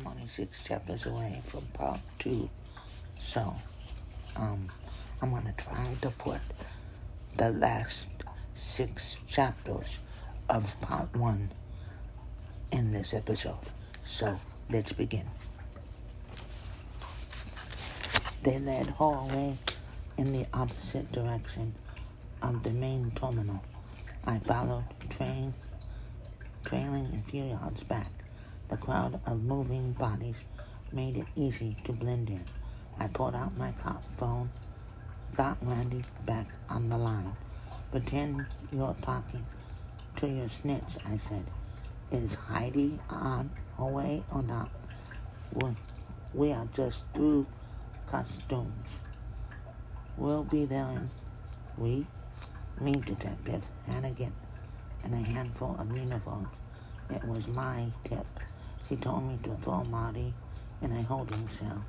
I'm only six chapters away from part two, so um, I'm gonna try to put the last six chapters of part one in this episode. So let's begin. They led hallway in the opposite direction of the main terminal. I followed, train, trailing a few yards back. The crowd of moving bodies made it easy to blend in. I pulled out my cop phone, got Randy back on the line. Pretend you're talking to your snitch, I said. Is Heidi on her way or not? we are just through costumes. We'll be there in we, me detective, Hannigan, and a handful of uniforms. It was my tip. She told me to throw Marty in a holding cell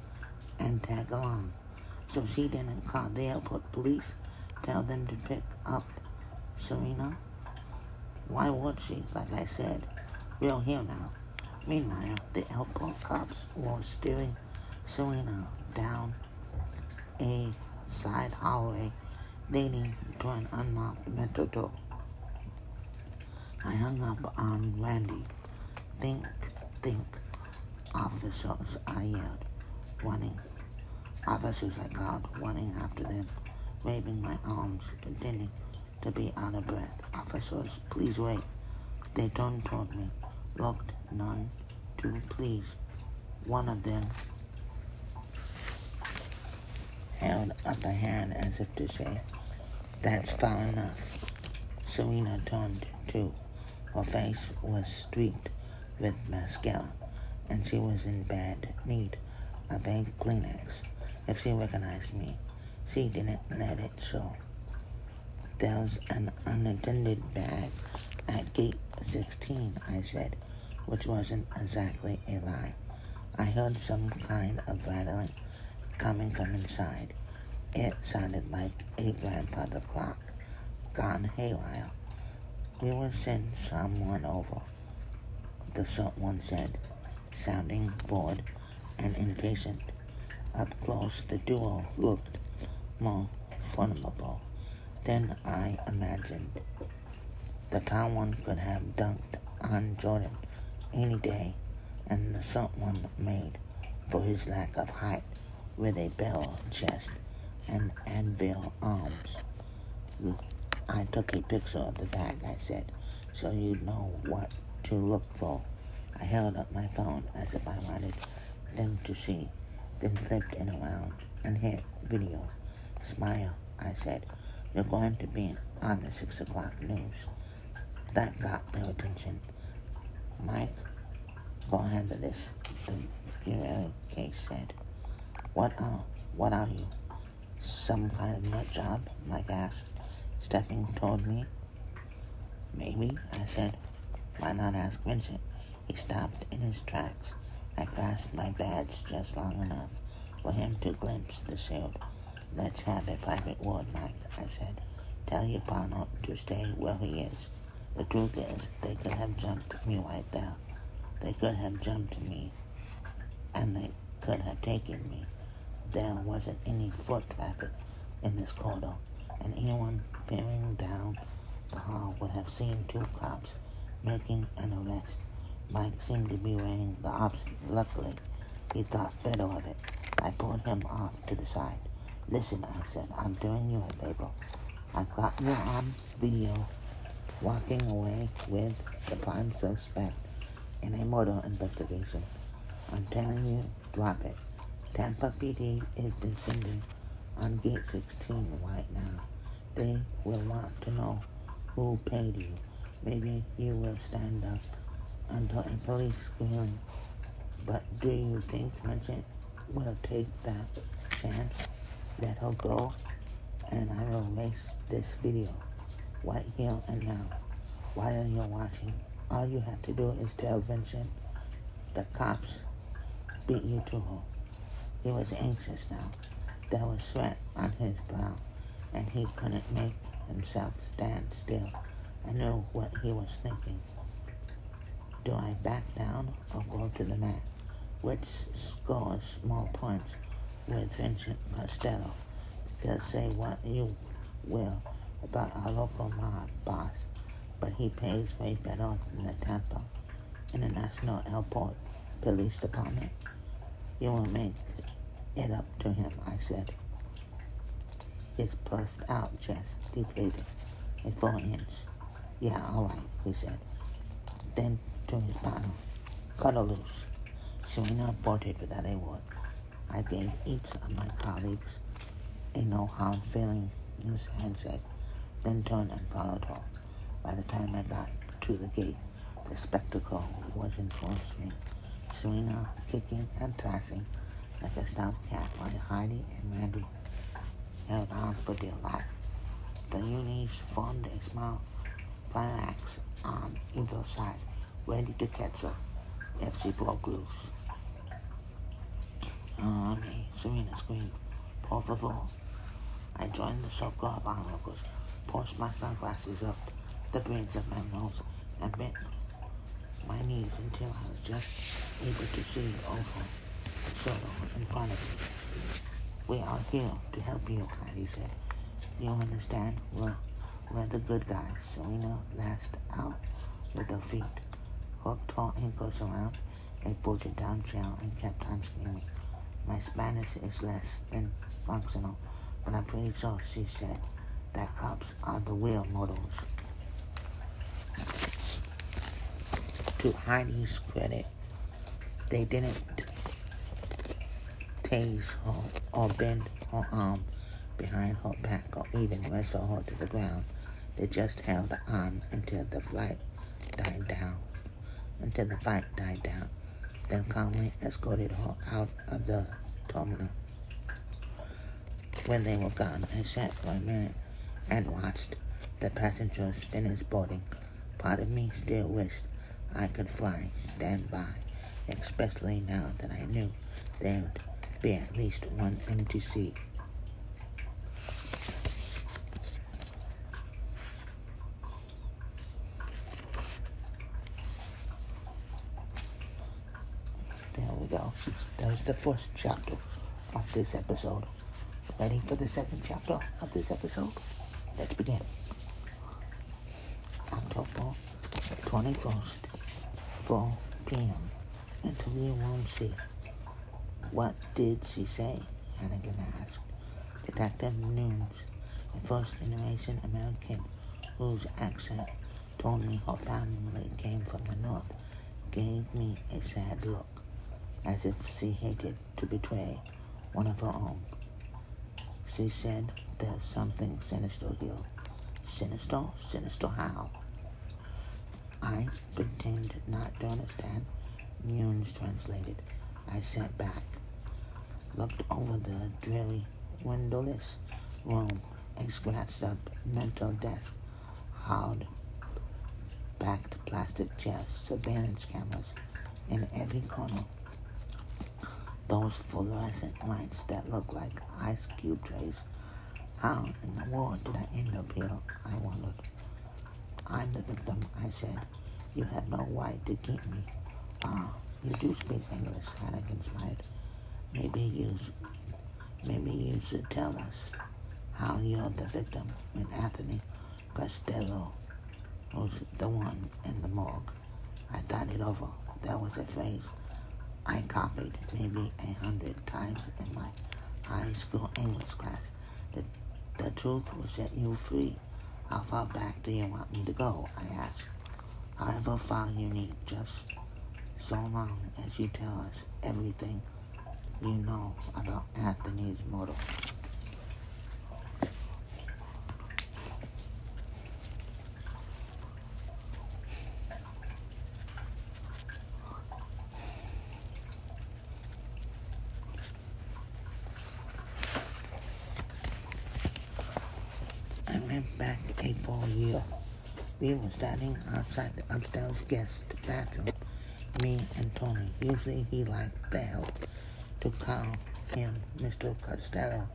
and tag along. So she didn't call the airport police, tell them to pick up Serena. Why would she? Like I said, we're here now. Meanwhile, the airport cops were steering Serena down a side hallway leading to an unlocked metro door. I hung up on Randy. Think, think, officers, I yelled, running. Officers I called, running after them, waving my arms, pretending to be out of breath. Officers, please wait. They turned toward me, looked none too pleased. One of them held up a hand as if to say, That's far enough. Serena turned too. Her face was streaked with mascara, and she was in bad need of a Kleenex. If she recognized me, she didn't let it show. There's an unattended bag at gate 16, I said, which wasn't exactly a lie. I heard some kind of rattling coming from inside. It sounded like a grandfather clock gone haywire. We will send someone over, the short one said, sounding bored and impatient. Up close, the duo looked more formidable than I imagined. The tall one could have dunked on Jordan any day, and the short one made for his lack of height with a barrel chest and anvil arms. I took a picture of the bag, I said, so you'd know what to look for. I held up my phone as if I wanted them to see, then flipped it around and hit video. Smile, I said. You're going to be on the 6 o'clock news. That got their attention. Mike, go handle this, the Bureau case said. What are, what are you? Some kind of nut job? Mike asked, stepping toward me. Maybe, I said. Why not ask Vincent? He stopped in his tracks. I fastened my badge just long enough for him to glimpse the shield. Let's have a private word, Mike, I said. Tell your partner to stay where he is. The truth is, they could have jumped me right there. They could have jumped me, and they could have taken me. There wasn't any foot traffic in this corridor, and anyone peering down the hall would have seen two cops making an arrest. Mike seemed to be weighing the option. Luckily, he thought better of it. I pulled him off to the side. Listen, I said, I'm doing you a favor. I've got you on video walking away with the prime suspect in a murder investigation. I'm telling you, drop it. Tampa PD is descending on gate 16 right now. They will want to know who paid you. Maybe you will stand up under a police screen. But do you think Vincent will take that chance? that he'll go, and I will erase this video right here and now. While you're watching, all you have to do is tell Vincent the cops beat you to her. He was anxious now. There was sweat on his brow, and he couldn't make himself stand still. I knew what he was thinking. Do I back down or go to the mat? which scores small points with Vincent Costello, because say what you will about our local mob boss, but he pays way better than the Tampa International Airport Police Department. You will make it up to him, I said. His puffed out chest deflated a full inch. Yeah, all right, he said. Then to his partner, cut her loose. Serena bolted without a word. I gave each of my colleagues a no hard feeling handshake, then turned and followed her. By the time I got to the gate, the spectacle was in full swing. Serena kicking and thrashing like a stout cat while Heidi and Randy held on for dear life. The unis formed a small phalanx on either side, ready to catch her if she broke loose. Oh, me, Serena screamed. Por favor. I joined the so-called onlookers, pushed my sunglasses up the bridge of my nose, and bent my knees until I was just able to see over the in front of me. We are here to help you, Heidi said. You understand? We're, we're the good guys. Serena last out with her feet, hooked her ankles around a bolted down trail, and kept on screaming. My Spanish is less than functional, but I'm pretty sure she said that cops are the real models. To Heidi's credit, they didn't tase her or bend her arm behind her back or even wrestle her to the ground. They just held on until the flight died down. Until the fight died down then calmly escorted her out of the terminal. When they were gone, I sat for a minute and watched the passengers finish boarding. Part of me still wished I could fly, stand by, especially now that I knew there'd be at least one empty seat. That was the first chapter of this episode. Ready for the second chapter of this episode? Let's begin. October 21st, 4 p.m. Interview room C. What did she say? Hannigan asked. Detective Nunes, a first-generation American whose accent told me her family came from the north, gave me a sad look as if she hated to betray one of her own. She said there's something sinister here. Sinister? Sinister how? I pretended not to understand. Nunes translated. I sat back, looked over the dreary, windowless room, a scratched up mental desk, hard backed plastic chairs, surveillance cameras in every corner those fluorescent lights that look like ice cube trays. How in the world did I end up here? I wondered. I'm the victim, I said. You have no right to keep me. Ah, you do speak English, Hannigan smiled. Maybe you, maybe you should tell us how you're the victim when Anthony Costello was the one in the morgue. I thought it over. That was a phrase I copied maybe a hundred times in my high school English class. The, the truth will set you free. How far back do you want me to go? I asked. However far you need, just so long as you tell us everything you know about Anthony's murder. We were standing outside the upstairs guest bathroom, me and Tony. Usually he liked the help to call him Mr. Costello,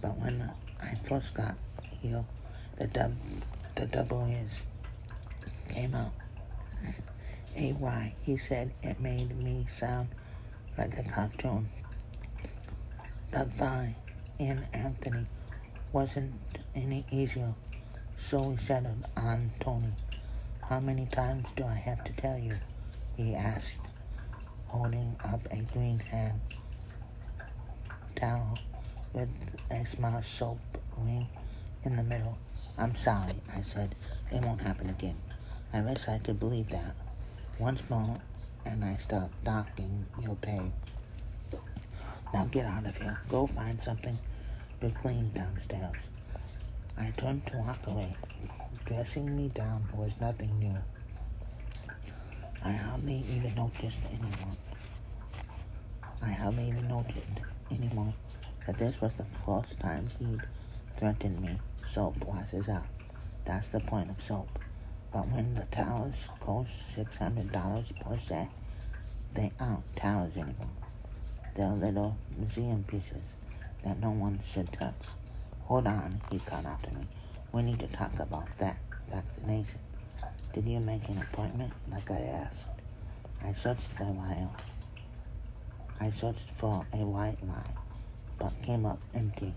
but when I first got here, the, dub, the double is came out. AY, he said it made me sound like a cartoon. The guy in Anthony wasn't any easier, so we settled on Tony. How many times do I have to tell you? He asked, holding up a green hand towel with a small soap ring in the middle. I'm sorry, I said. It won't happen again. I wish I could believe that. Once more, and I start docking your pay. Now get out of here. Go find something to clean downstairs. I turned to walk away. Dressing me down was nothing new. I hardly even noticed anyone. I hardly even noticed anymore that this was the first time he'd threatened me. Soap washes out. That's the point of soap. But when the towels cost $600 per set, they aren't towels anymore. They're little museum pieces that no one should touch. Hold on, he called after me. We need to talk about that vaccination. Did you make an appointment, like I asked? I searched for a while. I searched for a white line, but came up empty.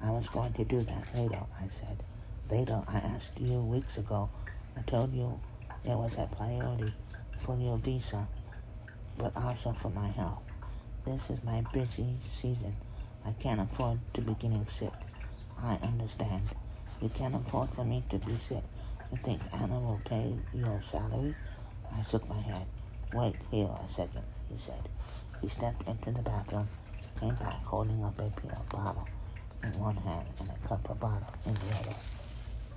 I was going to do that later, I said. Later, I asked you weeks ago. I told you it was a priority for your visa, but also for my health. This is my busy season. I can't afford to be getting sick. I understand. You can't afford for me to be sick. You think Anna will pay your salary? I shook my head. Wait here a second, he said. He stepped into the bathroom, came back holding up a pill bottle in one hand and a cup of water in the other.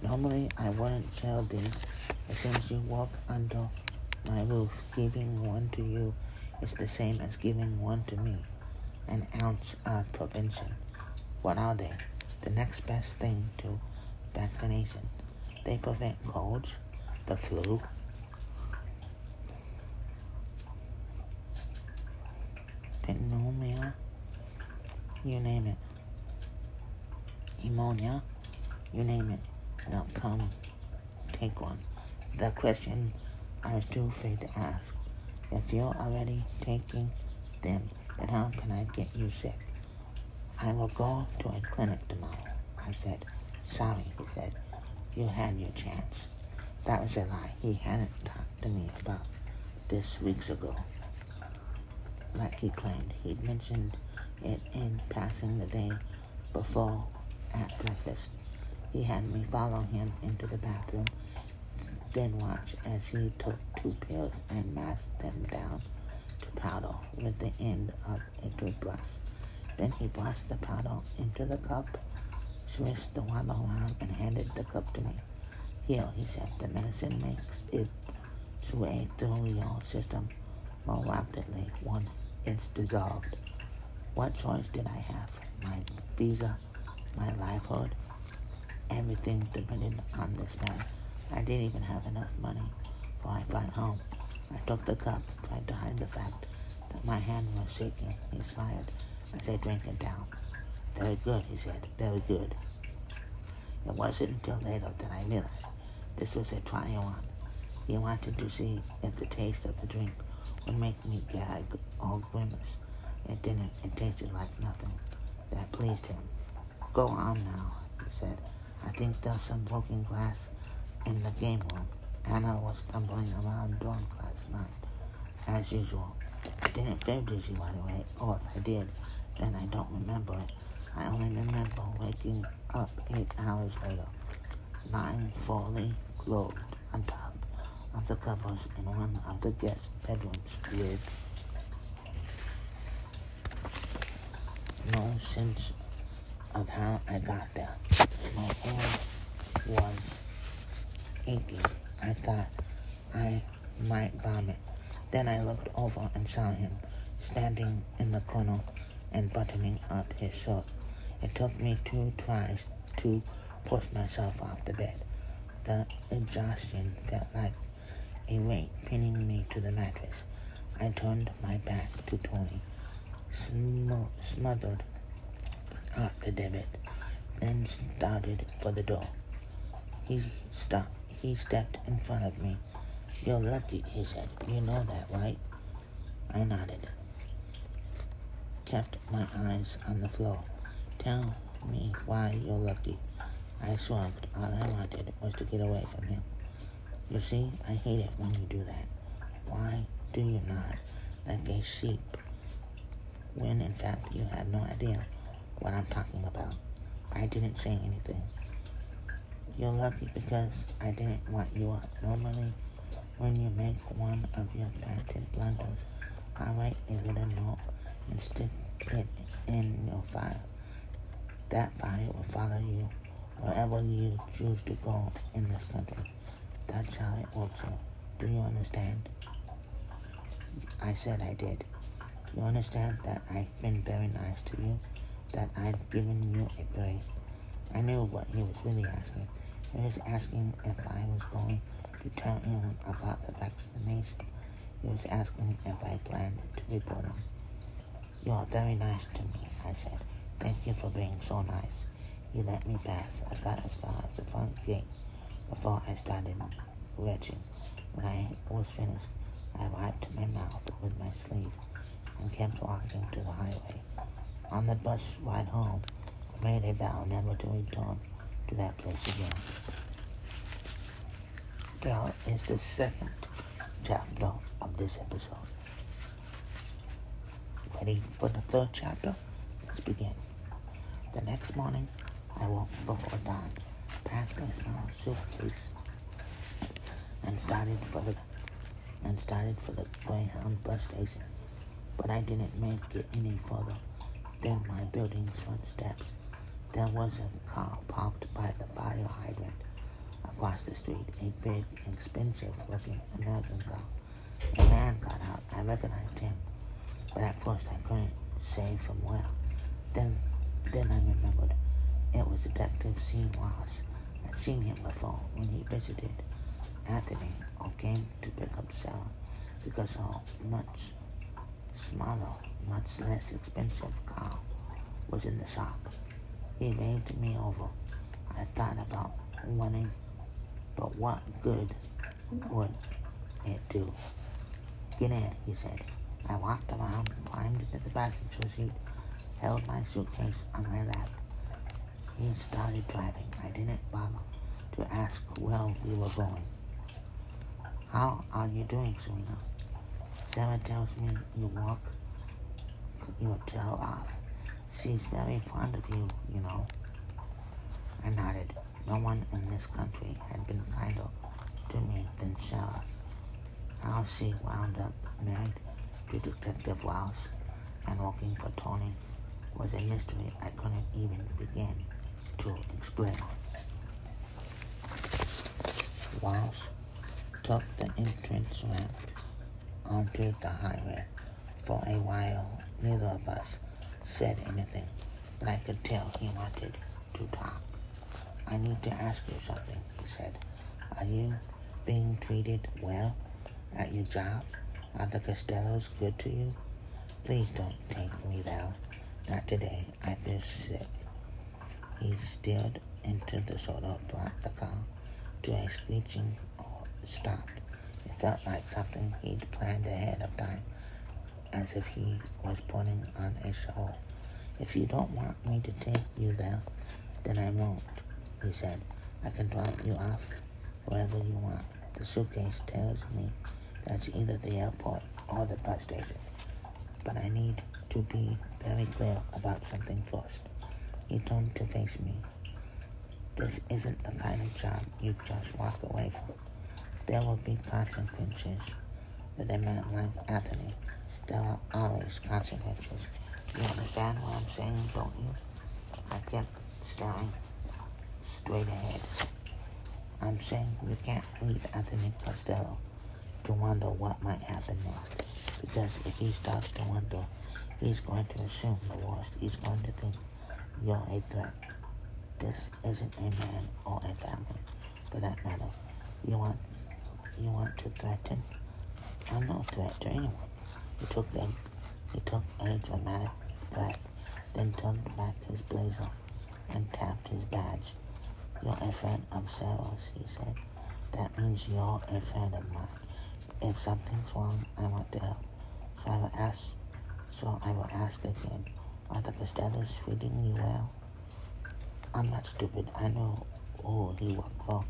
Normally, I wouldn't sell these, but since you walk under my roof, giving one to you is the same as giving one to me. An ounce of prevention. What are they? The next best thing to vaccination. They prevent colds, the flu, pneumonia, you name it. Pneumonia, you name it. Now come, take one. The question I was too afraid to ask. If you're already taking them, then how can I get you sick? I will go to a clinic tomorrow, I said. Sorry, he said. You had your chance. That was a lie. He hadn't talked to me about this weeks ago. Like he claimed, he'd mentioned it in passing the day before at breakfast. He had me follow him into the bathroom, then watch as he took two pills and masked them down to powder with the end of a toothbrush. Then he brushed the powder into the cup, switched the water around, and handed the cup to me. Here, he said, the medicine makes it sway through your system more rapidly once it's dissolved. What choice did I have? My visa, my livelihood, everything depended on this man. I didn't even have enough money for I got home. I took the cup, tried to hide the fact that my hand was shaking. He smiled as I drank it down. Very good, he said, very good. It wasn't until later that I realized this was a trial He wanted to see if the taste of the drink would make me gag or grimace. It didn't. It tasted like nothing. That pleased him. Go on now, he said. I think there's some broken glass in the game room. Anna was stumbling around drunk last night, as usual. I didn't feel dizzy right away, or if I did, then I don't remember it. I only remember waking up eight hours later, lying fully clothed on top of the covers in one of the guest bedrooms with no sense of how I got there. My head was aching. I thought I might vomit. Then I looked over and saw him standing in the corner and buttoning up his shirt. It took me two tries to push myself off the bed. The exhaustion felt like a weight pinning me to the mattress. I turned my back to Tony, sm- smothered off the debit, then started for the door. He stopped. He stepped in front of me. You're lucky, he said. You know that, right? I nodded. kept my eyes on the floor. Tell me why you're lucky. I shrugged. All I wanted was to get away from him. You see, I hate it when you do that. Why do you not, like a sheep, when in fact you have no idea what I'm talking about? I didn't say anything. You're lucky because I didn't want you up. Normally, when you make one of your patent blunders, I write a little note and stick it in your file. That file will follow you wherever you choose to go in this country. That's how it works. Do you understand? I said I did. You understand that I've been very nice to you? That I've given you a break? I knew what he was really asking. He was asking if I was going to tell anyone about the vaccination. He was asking if I planned to report him. You are very nice to me, I said. Thank you for being so nice. You let me pass. I got as far as the front gate before I started retching. When I was finished, I wiped my mouth with my sleeve and kept walking to the highway. On the bus ride home, I made a vow never to return to that place again. That is the second chapter of this episode. Ready for the third chapter? Let's begin. The next morning, I woke before dawn, packed a small suitcase, and started for the and started for the Greyhound bus station. But I didn't make it any further than my building's front steps. There was a car parked by the fire hydrant across the street, a big, expensive-looking American car. A man got out. I recognized him, but at first I couldn't say from where. Then, then I remembered it was Detective C. Wallace. I'd seen him before when he visited Anthony or came to pick up Sarah because her much smaller, much less expensive car was in the shop. He waved me over. I thought about winning, but what good would it do? Get in, he said. I walked around, climbed into the passenger seat, held my suitcase on my lap. He started driving. I didn't bother to ask where we were going. How are you doing, Serena? Sarah tells me you walk your tail off. She's very fond of you, you know. I nodded. No one in this country had been kinder to me than Sarah. How she wound up married to Detective Wallace and working for Tony was a mystery I couldn't even begin to explain. Wallace took the entrance ramp onto the highway. For a while, neither of us said anything, but I could tell he wanted to talk. I need to ask you something, he said. Are you being treated well at your job? Are the Costellos good to you? Please don't take me there. Not today. I feel sick. He steered into the soda, brought the car to a screeching stop. It felt like something he'd planned ahead of time, as if he was putting on a show. If you don't want me to take you there, then I won't, he said. I can drop you off wherever you want. The suitcase tells me that's either the airport or the bus station. But I need to be very clear about something first. He turned to face me. This isn't the kind of job you just walk away from. There will be consequences. With a man like Anthony, there are always consequences. You understand what I'm saying, don't you? I kept staring straight ahead. I'm saying we can't leave Anthony Costello to wonder what might happen next. Because if he starts to wonder, he's going to assume the worst. He's going to think you're a threat. This isn't a man or a family, for that matter. You want you want to threaten? I'm no threat to anyone. He took a he took a dramatic breath, then tugged back his blazer and tapped his badge. You're a friend of Sarah's, he said. That means you're a friend of mine. If something's wrong, I want to help. I asked, So I will ask again, are the Costellos treating you well? I'm not stupid. I know who he worked for.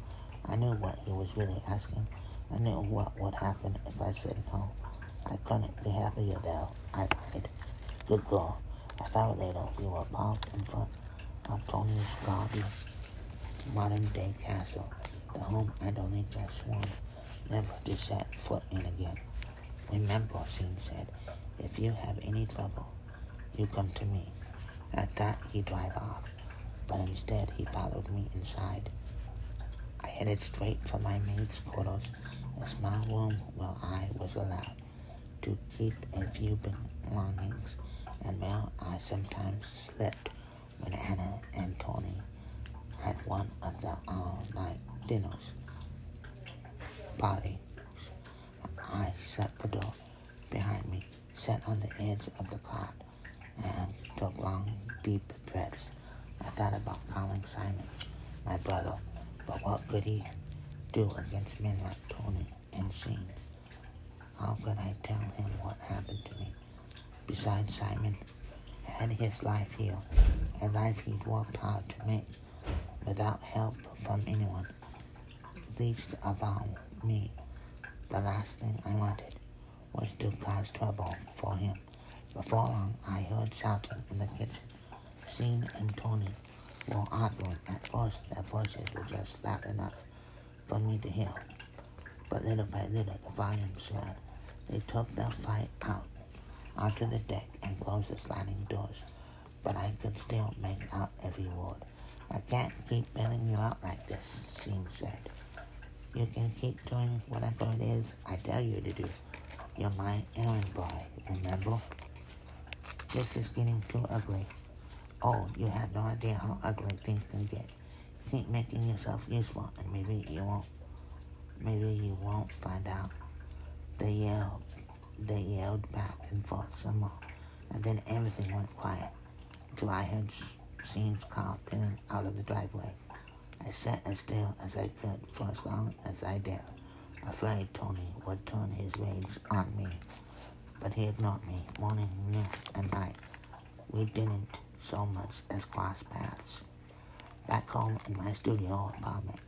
I knew what he was really asking. I knew what would happen if I said no. I couldn't be happier though. I lied. Good girl. A hour later, we were parked in front of Tony's gaudy modern-day castle, the home I'd only just sworn never to set foot in again. Remember, Scene said, if you have any trouble, you come to me. At that, he drive off, but instead he followed me inside. I headed straight for my maid's quarters, a small room where I was allowed to keep a few belongings, and where I sometimes slept when Anna and Tony had one of the all-night dinners. Party. I shut the door behind me, sat on the edge of the cot, and took long, deep breaths. I thought about calling Simon, my brother, but what could he do against men like Tony and Shane? How could I tell him what happened to me? Besides, Simon had his life here, a life he'd worked hard to make, without help from anyone. Least of all, me. The last thing I wanted was to cause trouble for him. Before long, I heard shouting in the kitchen. Scene and Tony were arguing. At first, their voices were just loud enough for me to hear. But little by little, the volume swelled. They took their fight out onto the deck and closed the sliding doors. But I could still make out every word. I can't keep bailing you out like this, Scene said. You can keep doing whatever it is I tell you to do. You're my errand boy, remember? This is getting too ugly. Oh, you have no idea how ugly things can get. Keep making yourself useful, and maybe you won't. Maybe you won't find out. They yelled. They yelled back and forth some more, and then everything went quiet Till I heard Scene's car peeling out of the driveway. I sat as still as I could for as long as I dared, afraid Tony would turn his rage on me. But he ignored me morning, noon, and night. We didn't so much as cross paths. Back home in my studio apartment,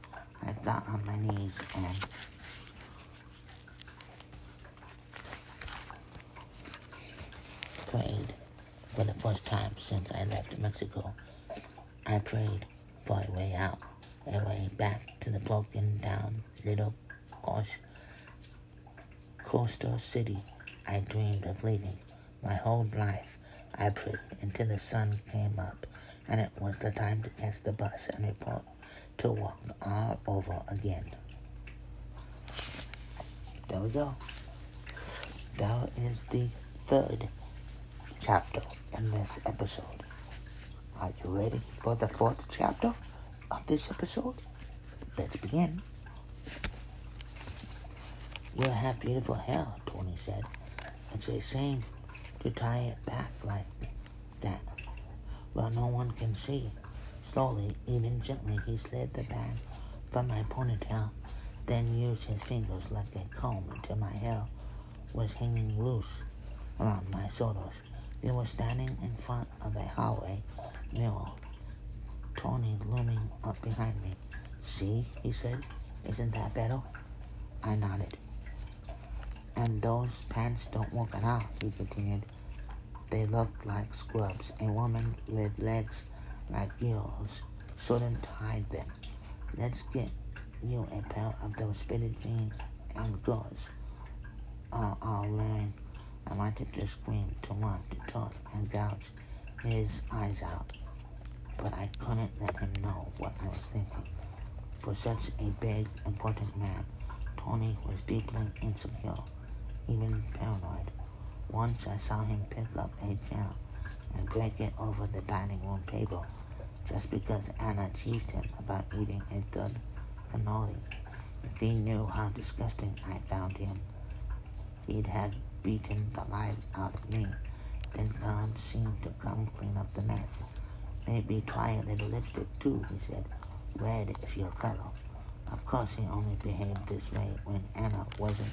I got on my knees and prayed for the first time since I left Mexico. I prayed for a way out a way back to the broken down little coastal city I dreamed of leaving. My whole life I prayed until the sun came up and it was the time to catch the bus and report to work all over again. There we go. That is the third chapter in this episode. Are you ready for the fourth chapter? of this episode. Let's begin. You have beautiful hair, Tony said. It's a shame to tie it back like that. Well, no one can see. Slowly, even gently, he slid the bag from my ponytail, then used his fingers like a comb until my hair was hanging loose around my shoulders. We were standing in front of a hallway mirror Tony looming up behind me. See, he said, isn't that better? I nodded. And those pants don't work at all, he continued. They look like scrubs. A woman with legs like yours shouldn't hide them. Let's get you a pair of those fitted jeans and girls are oh, all wearing. I wanted to scream to want, to talk and gouge his eyes out but I couldn't let him know what I was thinking. For such a big, important man, Tony was deeply insecure, even paranoid. Once I saw him pick up a chair and break it over the dining room table just because Anna teased him about eating a good cannoli. If he knew how disgusting I found him, he'd have beaten the life out of me. Then God seemed to come clean up the mess. Maybe try a little lipstick too, he said. Red is your color. Of course he only behaved this way when Anna wasn't.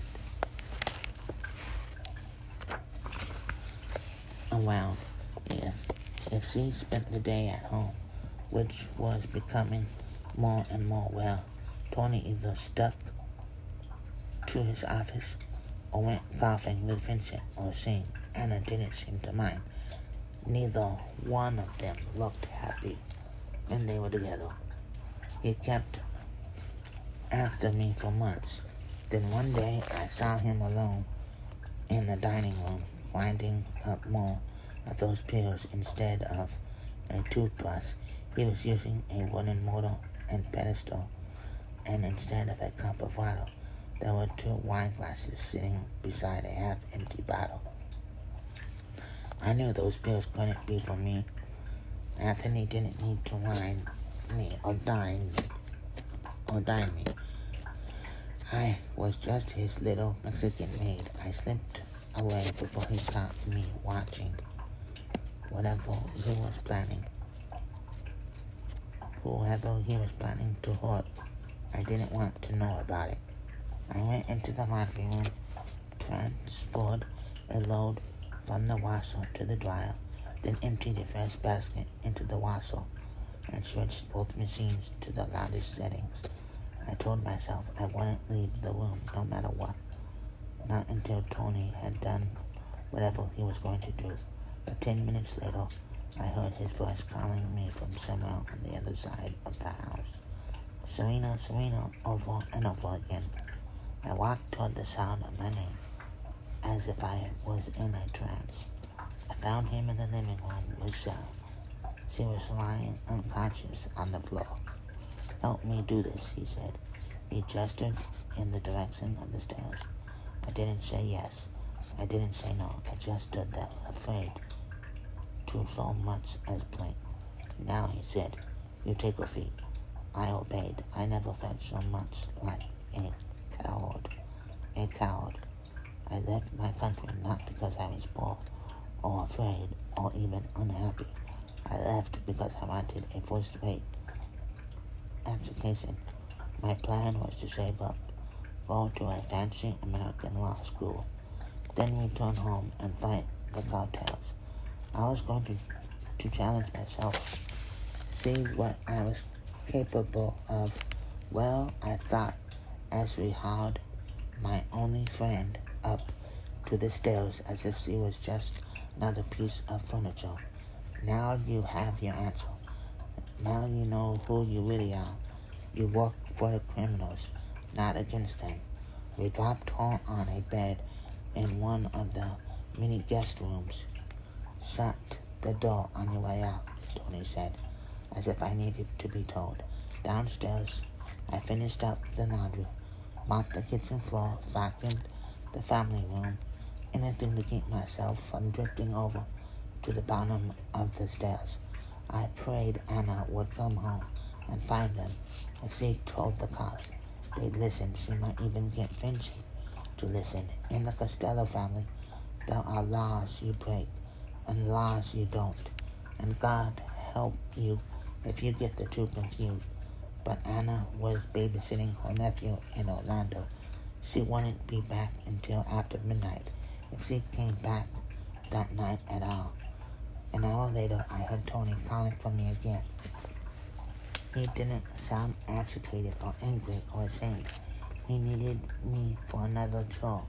Oh, around if if she spent the day at home, which was becoming more and more well. Tony either stuck to his office or went golfing with Vincent or Sing. Anna didn't seem to mind. Neither one of them looked happy when they were together. He kept after me for months. Then one day I saw him alone in the dining room, winding up more of those pills instead of a toothbrush. He was using a wooden model and pedestal, and instead of a cup of water, there were two wine glasses sitting beside a half-empty bottle. I knew those pills couldn't be for me. Anthony didn't need to wine me or dine me or dine me. I was just his little Mexican maid. I slipped away before he caught me watching whatever he was planning. Whoever he was planning to hurt, I didn't want to know about it. I went into the laundry room, transferred a load from the washer to the dryer, then emptied the first basket into the washer and switched both machines to the loudest settings. I told myself I wouldn't leave the room no matter what. Not until Tony had done whatever he was going to do. But ten minutes later, I heard his voice calling me from somewhere on the other side of the house. Serena, Serena, over and over again. I walked toward the sound of my name, as if I was in a trance. I found him in the living room with Sal. She was lying unconscious on the floor. Help me do this, he said. He gestured in the direction of the stairs. I didn't say yes. I didn't say no. I just stood there, afraid to so much as blink. Now, he said, you take your feet. I obeyed. I never felt so much like a coward. A coward. I left my country not because I was poor, or afraid, or even unhappy. I left because I wanted a first-rate education. My plan was to save up, go to a fancy American law school, then return home and fight the cartels. I was going to, to challenge myself, see what I was capable of. Well, I thought as we hauled my only friend up to the stairs as if she was just another piece of furniture. Now you have your answer. Now you know who you really are. You work for the criminals, not against them. We dropped her on a bed in one of the many guest rooms. Shut the door on your way out, Tony said, as if I needed to be told. Downstairs, I finished up the laundry, mopped the kitchen floor, vacuumed the family room, anything to keep myself from drifting over to the bottom of the stairs. I prayed Anna would come home and find them. If she told the cops they'd listen, she might even get Vinci to listen. In the Costello family, there are laws you break and laws you don't. And God help you if you get the two confused but Anna was babysitting her nephew in Orlando. She wouldn't be back until after midnight, if she came back that night at all. An hour later, I heard Tony calling for me again. He didn't sound agitated or angry or ashamed. He needed me for another chore.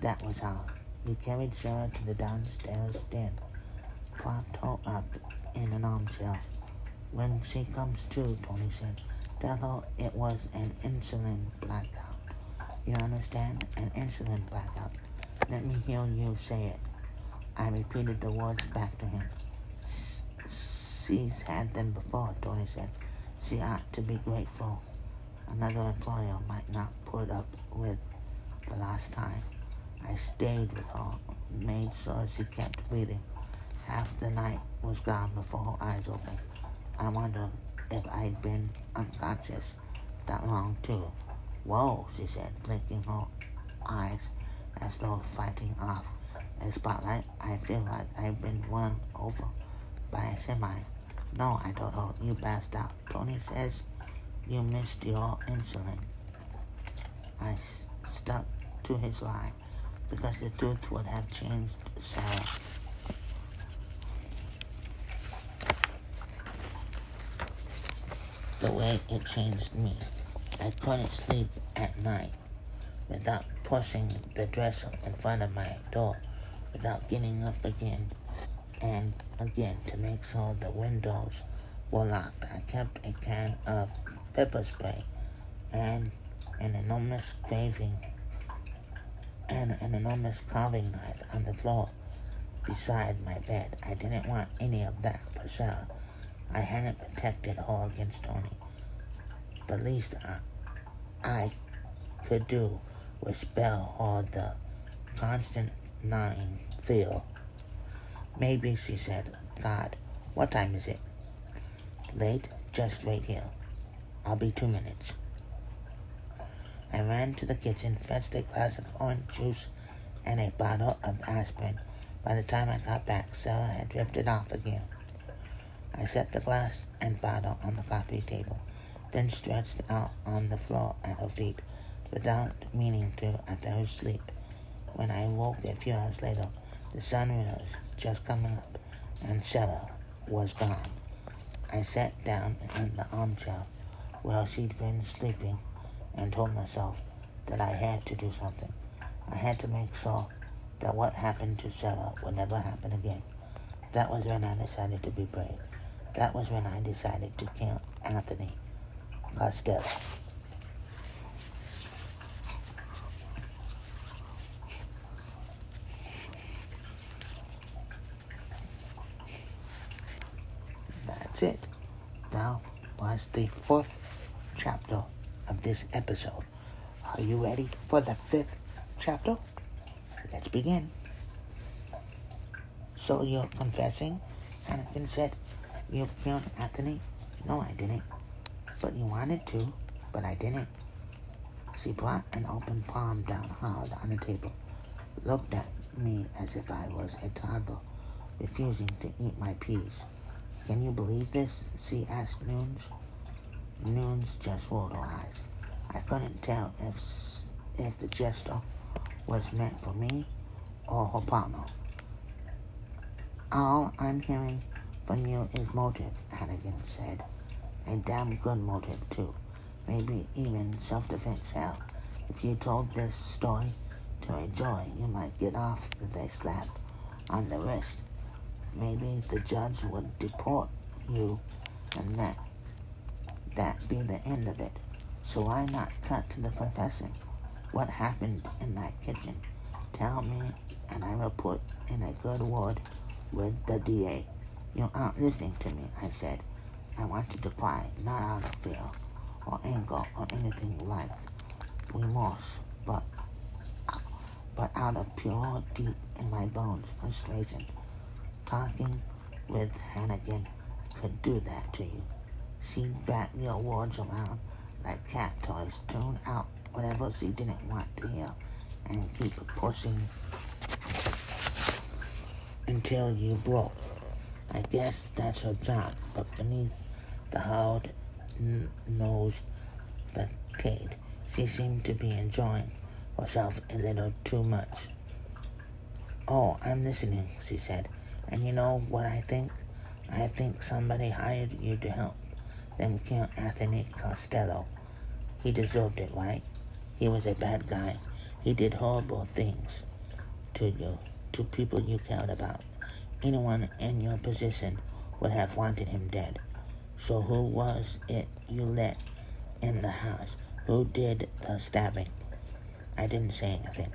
That was all. We carried Sarah to the downstairs den, propped her up in an armchair. When she comes to, Tony said, tell her it was an insulin blackout. You understand? An insulin blackout. Let me hear you say it. I repeated the words back to him. She's had them before, Tony said. She ought to be grateful. Another employer might not put up with the last time. I stayed with her, made sure she kept breathing. Half the night was gone before her eyes opened. I wonder if I'd been unconscious that long too. Whoa, she said, blinking her eyes as though fighting off a spotlight. I feel like I've been run over by a semi. No, I don't know. You passed out. Tony says you missed your insulin. I s- stuck to his line because the tooth would have changed Sarah. The way it changed me. I couldn't sleep at night without pushing the dresser in front of my door, without getting up again and again to make sure the windows were locked. I kept a can of pepper spray and an enormous craving and an enormous carving knife on the floor beside my bed. I didn't want any of that for Sarah. I hadn't protected her against Tony. The least I, I could do was spell her the constant gnawing feel. Maybe, she said, God, what time is it? Late? Just wait here. I'll be two minutes. I ran to the kitchen, fetched a glass of orange juice and a bottle of aspirin. By the time I got back, Sarah had drifted off again. I set the glass and bottle on the coffee table, then stretched out on the floor at her feet. Without meaning to, I fell asleep. When I woke a few hours later, the sun was just coming up, and Sarah was gone. I sat down in the armchair where she'd been sleeping and told myself that I had to do something. I had to make sure that what happened to Sarah would never happen again. That was when I decided to be brave. That was when I decided to kill Anthony Costello. That's it. Now was the fourth chapter of this episode. Are you ready for the fifth chapter? Let's begin. So you're confessing? Hannigan said, You killed Anthony? No, I didn't. But you wanted to, but I didn't. She brought an open palm down hard on the table, looked at me as if I was a toddler, refusing to eat my peas. Can you believe this? She asked Noons. Nunes just rolled her eyes. I couldn't tell if if the gesture was meant for me or partner. All I'm hearing from you is motive, Hannigan said. A damn good motive, too. Maybe even self-defense hell. If you told this story to a jury, you might get off with a slap on the wrist maybe the judge would deport you and that that be the end of it. So why not cut to the confessing? What happened in that kitchen? Tell me and I will put in a good word with the DA. You aren't listening to me, I said. I wanted to cry, not out of fear or anger or anything like remorse, but but out of pure deep in my bones frustration. Talking with Hannigan could do that to you. She'd bat your words around like cat toys, tune out whatever she didn't want to hear, and keep pushing until you broke. I guess that's her job, but beneath the hard-nosed facade, she seemed to be enjoying herself a little too much. Oh, I'm listening, she said. And you know what I think? I think somebody hired you to help them kill Anthony Costello. He deserved it, right? He was a bad guy. He did horrible things to you, to people you cared about. Anyone in your position would have wanted him dead. So who was it you let in the house? Who did the stabbing? I didn't say anything.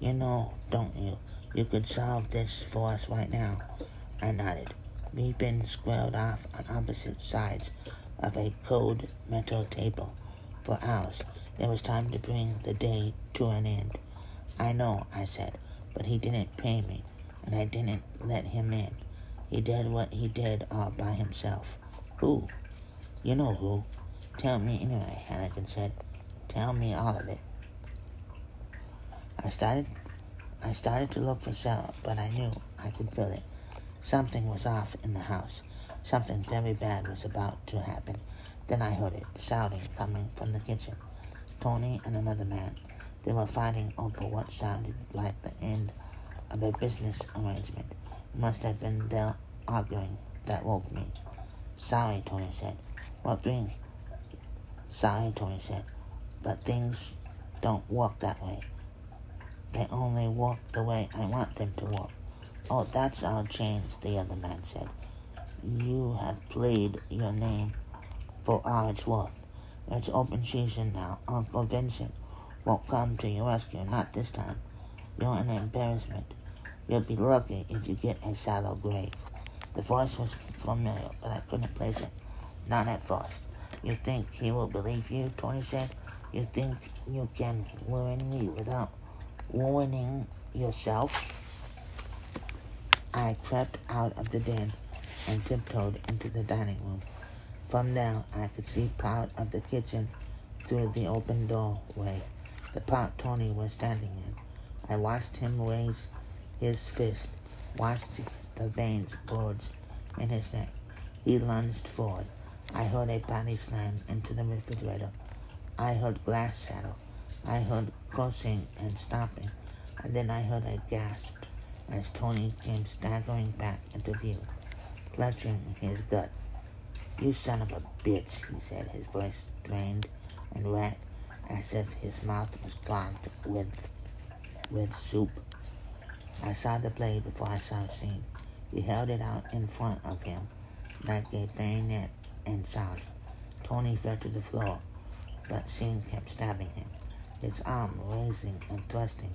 You know, don't you? You could solve this for us right now. I nodded. We've been squared off on opposite sides of a cold metal table for hours. It was time to bring the day to an end. I know, I said, but he didn't pay me, and I didn't let him in. He did what he did all by himself. Who? You know who. Tell me anyway, Hannigan said. Tell me all of it. I started I started to look for Sarah, but I knew I could feel it. Something was off in the house. Something very bad was about to happen. Then I heard it, shouting coming from the kitchen. Tony and another man. They were fighting over what sounded like the end of a business arrangement. It must have been their arguing that woke me. Sorry, Tony said. What brings Sorry, Tony said, but things don't work that way. They only walk the way I want them to walk. Oh, that's our change, the other man said. You have played your name for all it's worth. It's open season now. Uncle Vincent won't come to your rescue, not this time. You're an embarrassment. You'll be lucky if you get a shallow grave. The voice was familiar, but I couldn't place it. Not at first. You think he will believe you, Tony said? You think you can ruin me without ruining yourself? I crept out of the den and tiptoed into the dining room. From there, I could see part of the kitchen through the open doorway, the part Tony was standing in. I watched him raise his fist, watched the veins bulge in his neck. He lunged forward. I heard a body slam into the refrigerator. I heard glass shatter. I heard cursing and stomping, and then I heard a gasp as Tony came staggering back into view, clutching his gut. You son of a bitch, he said, his voice strained and wet, as if his mouth was clogged with, with soup. I saw the blade before I saw the Sean. He held it out in front of him like a bayonet and shouted. Tony fell to the floor, but Sean kept stabbing him, his arm um, raising and thrusting,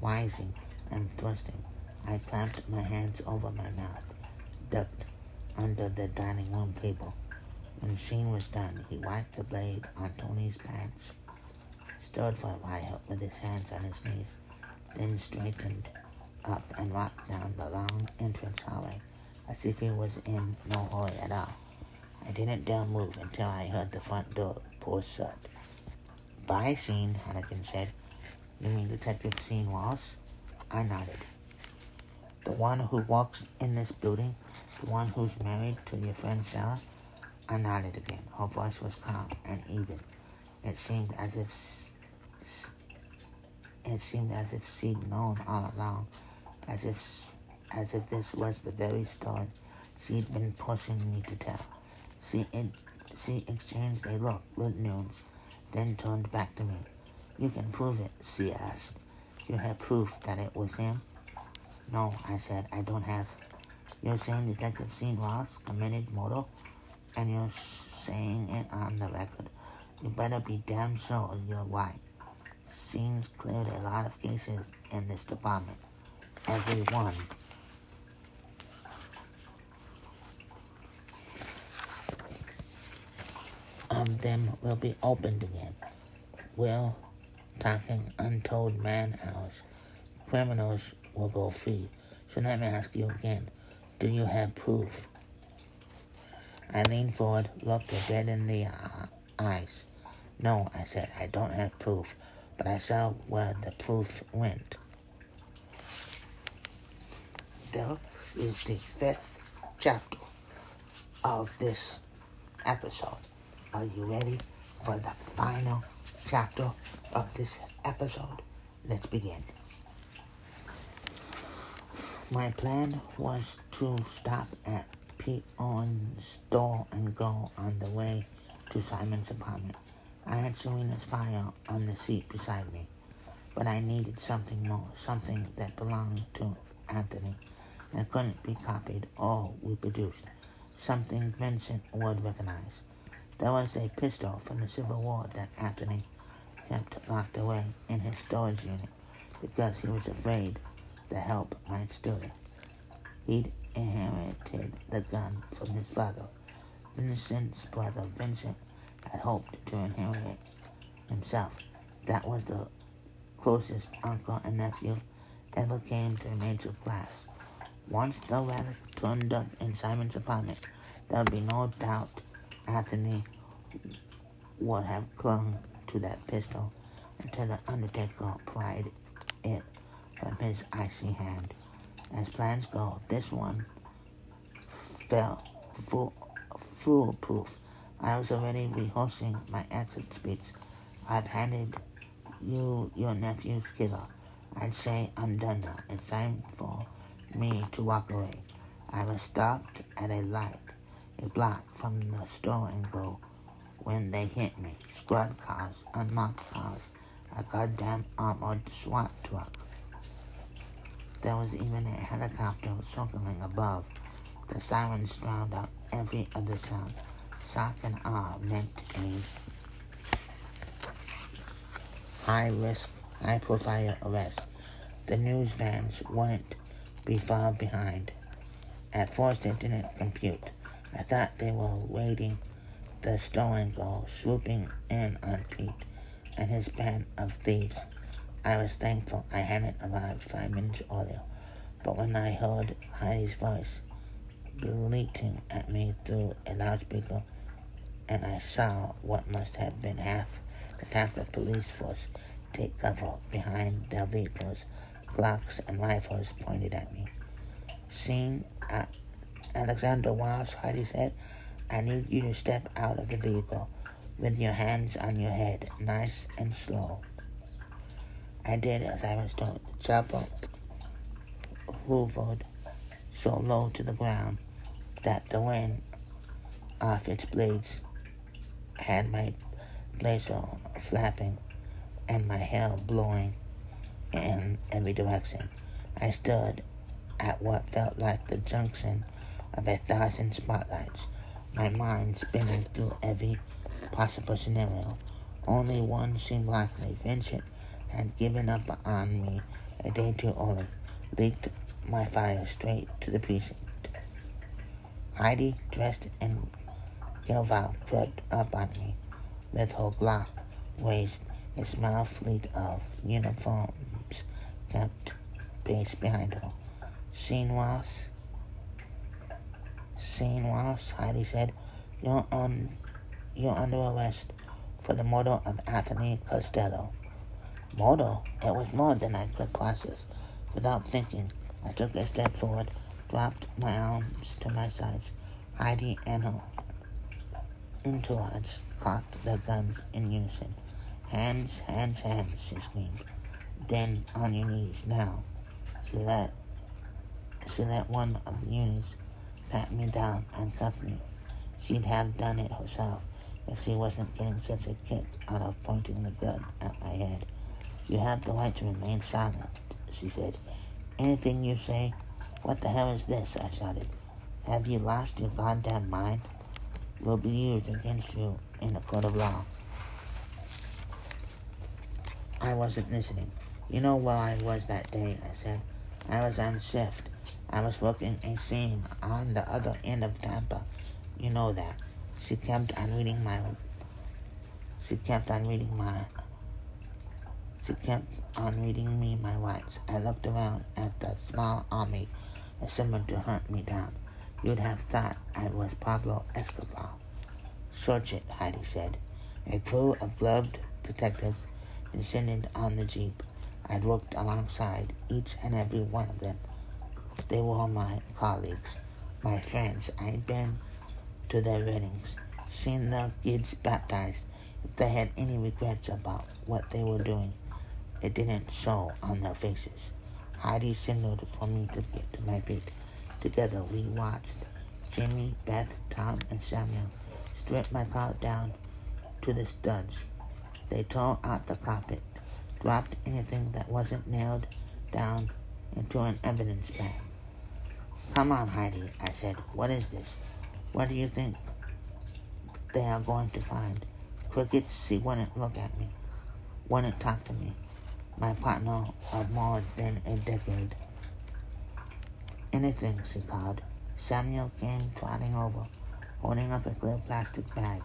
rising and thrusting. I clamped my hands over my mouth, ducked under the dining room table. When Sean was done, he wiped the blade on Tony's pants, stood for a while with his hands on his knees, then straightened up and walked down the long entrance hallway as if he was in no hurry at all. I didn't dare move until I heard the front door pull shut. By Sean, Hannigan said. You mean Detective Sean Ross? I nodded. The one who walks in this building? The one who's married to your friend Sarah? I nodded again. Her voice was calm and even. It seemed as if it seemed as if she'd known all along, as if as if this was the very story she'd been pushing me to tell. She, she exchanged a look with Nunes, then turned back to me. You can prove it, she asked. You have proof that it was him? No, I said, I don't have. You're saying Detective Sean Ross committed murder, and you're saying it on the record. You better be damn sure you're right. Sean's cleared a lot of cases in this department. Every one. Of them will be opened again. Will talking untold man hours. Criminals will go free. So let me ask you again. Do you have proof? I leaned forward, looked her dead in the uh, eyes. No, I said, I don't have proof, but I saw where the proof went. There is the fifth chapter of this episode. Are you ready for the final chapter of this episode? Let's begin. My plan was to stop at Peon's store and go on the way to Simon's apartment. I had Serena's file on the seat beside me, but I needed something more, something that belonged to Anthony and couldn't be copied or reproduced, something Vincent would recognize. There was a pistol from the Civil War that Anthony kept locked away in his storage unit because he was afraid the help might steal it. He'd inherited the gun from his father. Vincent's brother Vincent had hoped to inherit it himself. That was the closest uncle and nephew ever came to a major class. Once the relic turned up in Simon's apartment, there would be no doubt Anthony would have clung to that pistol until the Undertaker pried it from his icy hand. As plans go, this one fell full, foolproof. I was already rehearsing my exit speech. I've handed you your nephew's killer. I'd say I'm done now. It's time for me to walk away. I was stopped at a light a block from the store and go, when they hit me. Squad cars, and unmarked cars, a goddamn armored SWAT truck. There was even a helicopter circling above. The sirens drowned out every other sound. Shock and awe meant a high risk, high profile arrest. The news vans wouldn't be far behind. At first it didn't compute. I thought they were waiting the stolen girl swooping in on Pete and his band of thieves. I was thankful I hadn't arrived five minutes earlier, but when I heard Heidi's voice bleating at me through a loudspeaker, and I saw what must have been half the Tampa police force take cover behind their vehicles, Glocks and rifles pointed at me. Seeing uh, Alexander Walsh, Heidi said, I need you to step out of the vehicle with your hands on your head, nice and slow. I did as I was told. Chopper hovered so low to the ground that the wind off its blades had my blazer flapping and my hair blowing in every direction. I stood at what felt like the junction of a thousand spotlights, my mind spinning through every possible scenario. Only one seemed likely. Vincent had given up on me a day too early, leaked my fire straight to the precinct. Heidi, dressed in Gelval, crept up on me with her Glock raised. A small fleet of uniforms kept pace behind her. Sean Ross? Sean Ross? Heidi said. You're on you're under arrest for the murder of Anthony Costello. Murder? It was more than I could process. Without thinking, I took a step forward, dropped my arms to my sides. Heidi and her entourage cocked their guns in unison. Hands, hands, hands, she screamed. Then on your knees now. She let, she let one of the units pat me down and cuff me. She'd have done it herself if she wasn't getting such a kick out of pointing the gun at my head. You have the right to remain silent, she said. Anything you say? What the hell is this? I shouted. Have you lost your goddamn mind? Will be used against you in a court of law. I wasn't listening. You know where I was that day, I said. I was on shift. I was working a scene on the other end of Tampa. You know that. She kept on reading my. She kept on reading my. She kept on reading me my rights. I looked around at the small army assembled to hunt me down. You'd have thought I was Pablo Escobar. Search it, Heidi said. A crew of gloved detectives descended on the jeep. I'd worked alongside each and every one of them. They were my colleagues, my friends. I'd been to their weddings, seen their kids baptized. If they had any regrets about what they were doing, it didn't show on their faces. Heidi signaled for me to get to my feet. Together we watched Jimmy, Beth, Tom, and Samuel strip my car down to the studs. They tore out the carpet, dropped anything that wasn't nailed down into an evidence bag. Come on, Heidi, I said. What is this? What do you think they are going to find? Crickets, she wouldn't look at me, wouldn't talk to me. My partner of more than a decade. Anything, she called. Samuel came trotting over, holding up a clear plastic bag.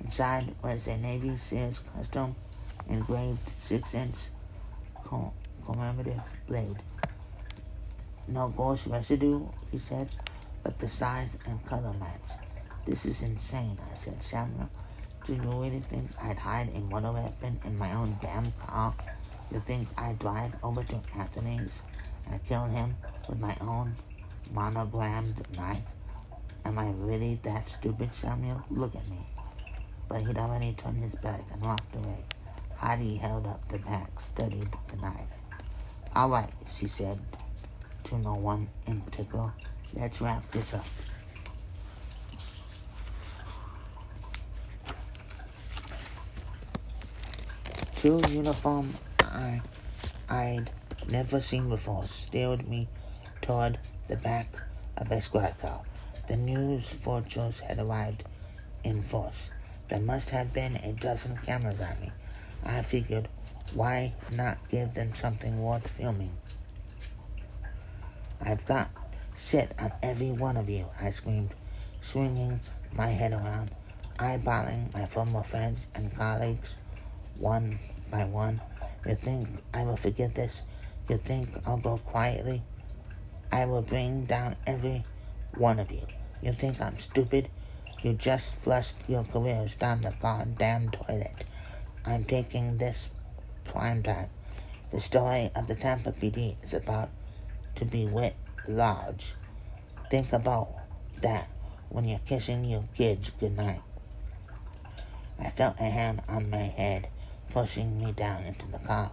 Inside was a Navy SEALs custom engraved six-inch commemorative blade. No ghost residue, he said but the size and color match. This is insane, I said. Samuel, do you really think I'd hide a motor weapon in my own damn car? You think I'd drive over to Anthony's and kill him with my own monogrammed knife? Am I really that stupid, Samuel? Look at me. But he'd already turned his back and walked away. Heidi held up the back, studied the knife. All right, she said to no one in particular. Let's wrap this up. Two uniform I, I'd never seen before steered me toward the back of a squad car. The news vultures had arrived in force. There must have been a dozen cameras on me. I figured, why not give them something worth filming? I've got shit on every one of you, I screamed, swinging my head around, eyeballing my former friends and colleagues one by one. You think I will forget this? You think I'll go quietly? I will bring down every one of you. You think I'm stupid? You just flushed your careers down the goddamn toilet. I'm taking this prime time. The story of the Tampa PD is about to be writ large. Think about that when you're kissing your kids goodnight. I felt a hand on my head pushing me down into the car.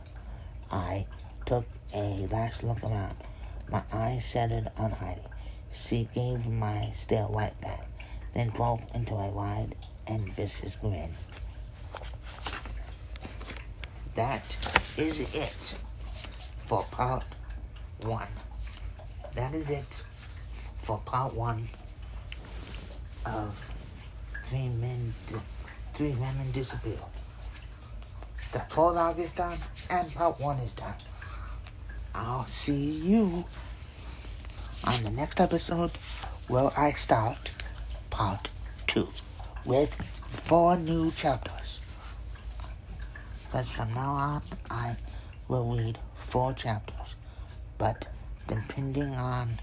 I took a last look around. My eyes settled on Heidi. She gave my stare right back then broke into a wide and vicious grin. That is it for part one. That is it for part one of Three Men, Three Women Disappear. The prologue is done and part one is done. I'll see you on the next episode where I start part two with four new chapters. Because from now on, I will read four chapters. But depending on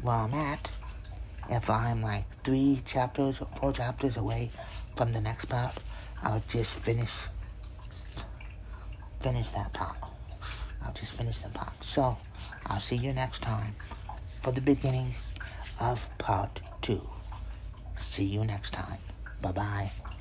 where I'm at, if I'm like three chapters or four chapters away from the next part, I'll just finish finish that part. I'll just finish the part. So I'll see you next time for the beginning of part two. See you next time. Bye bye.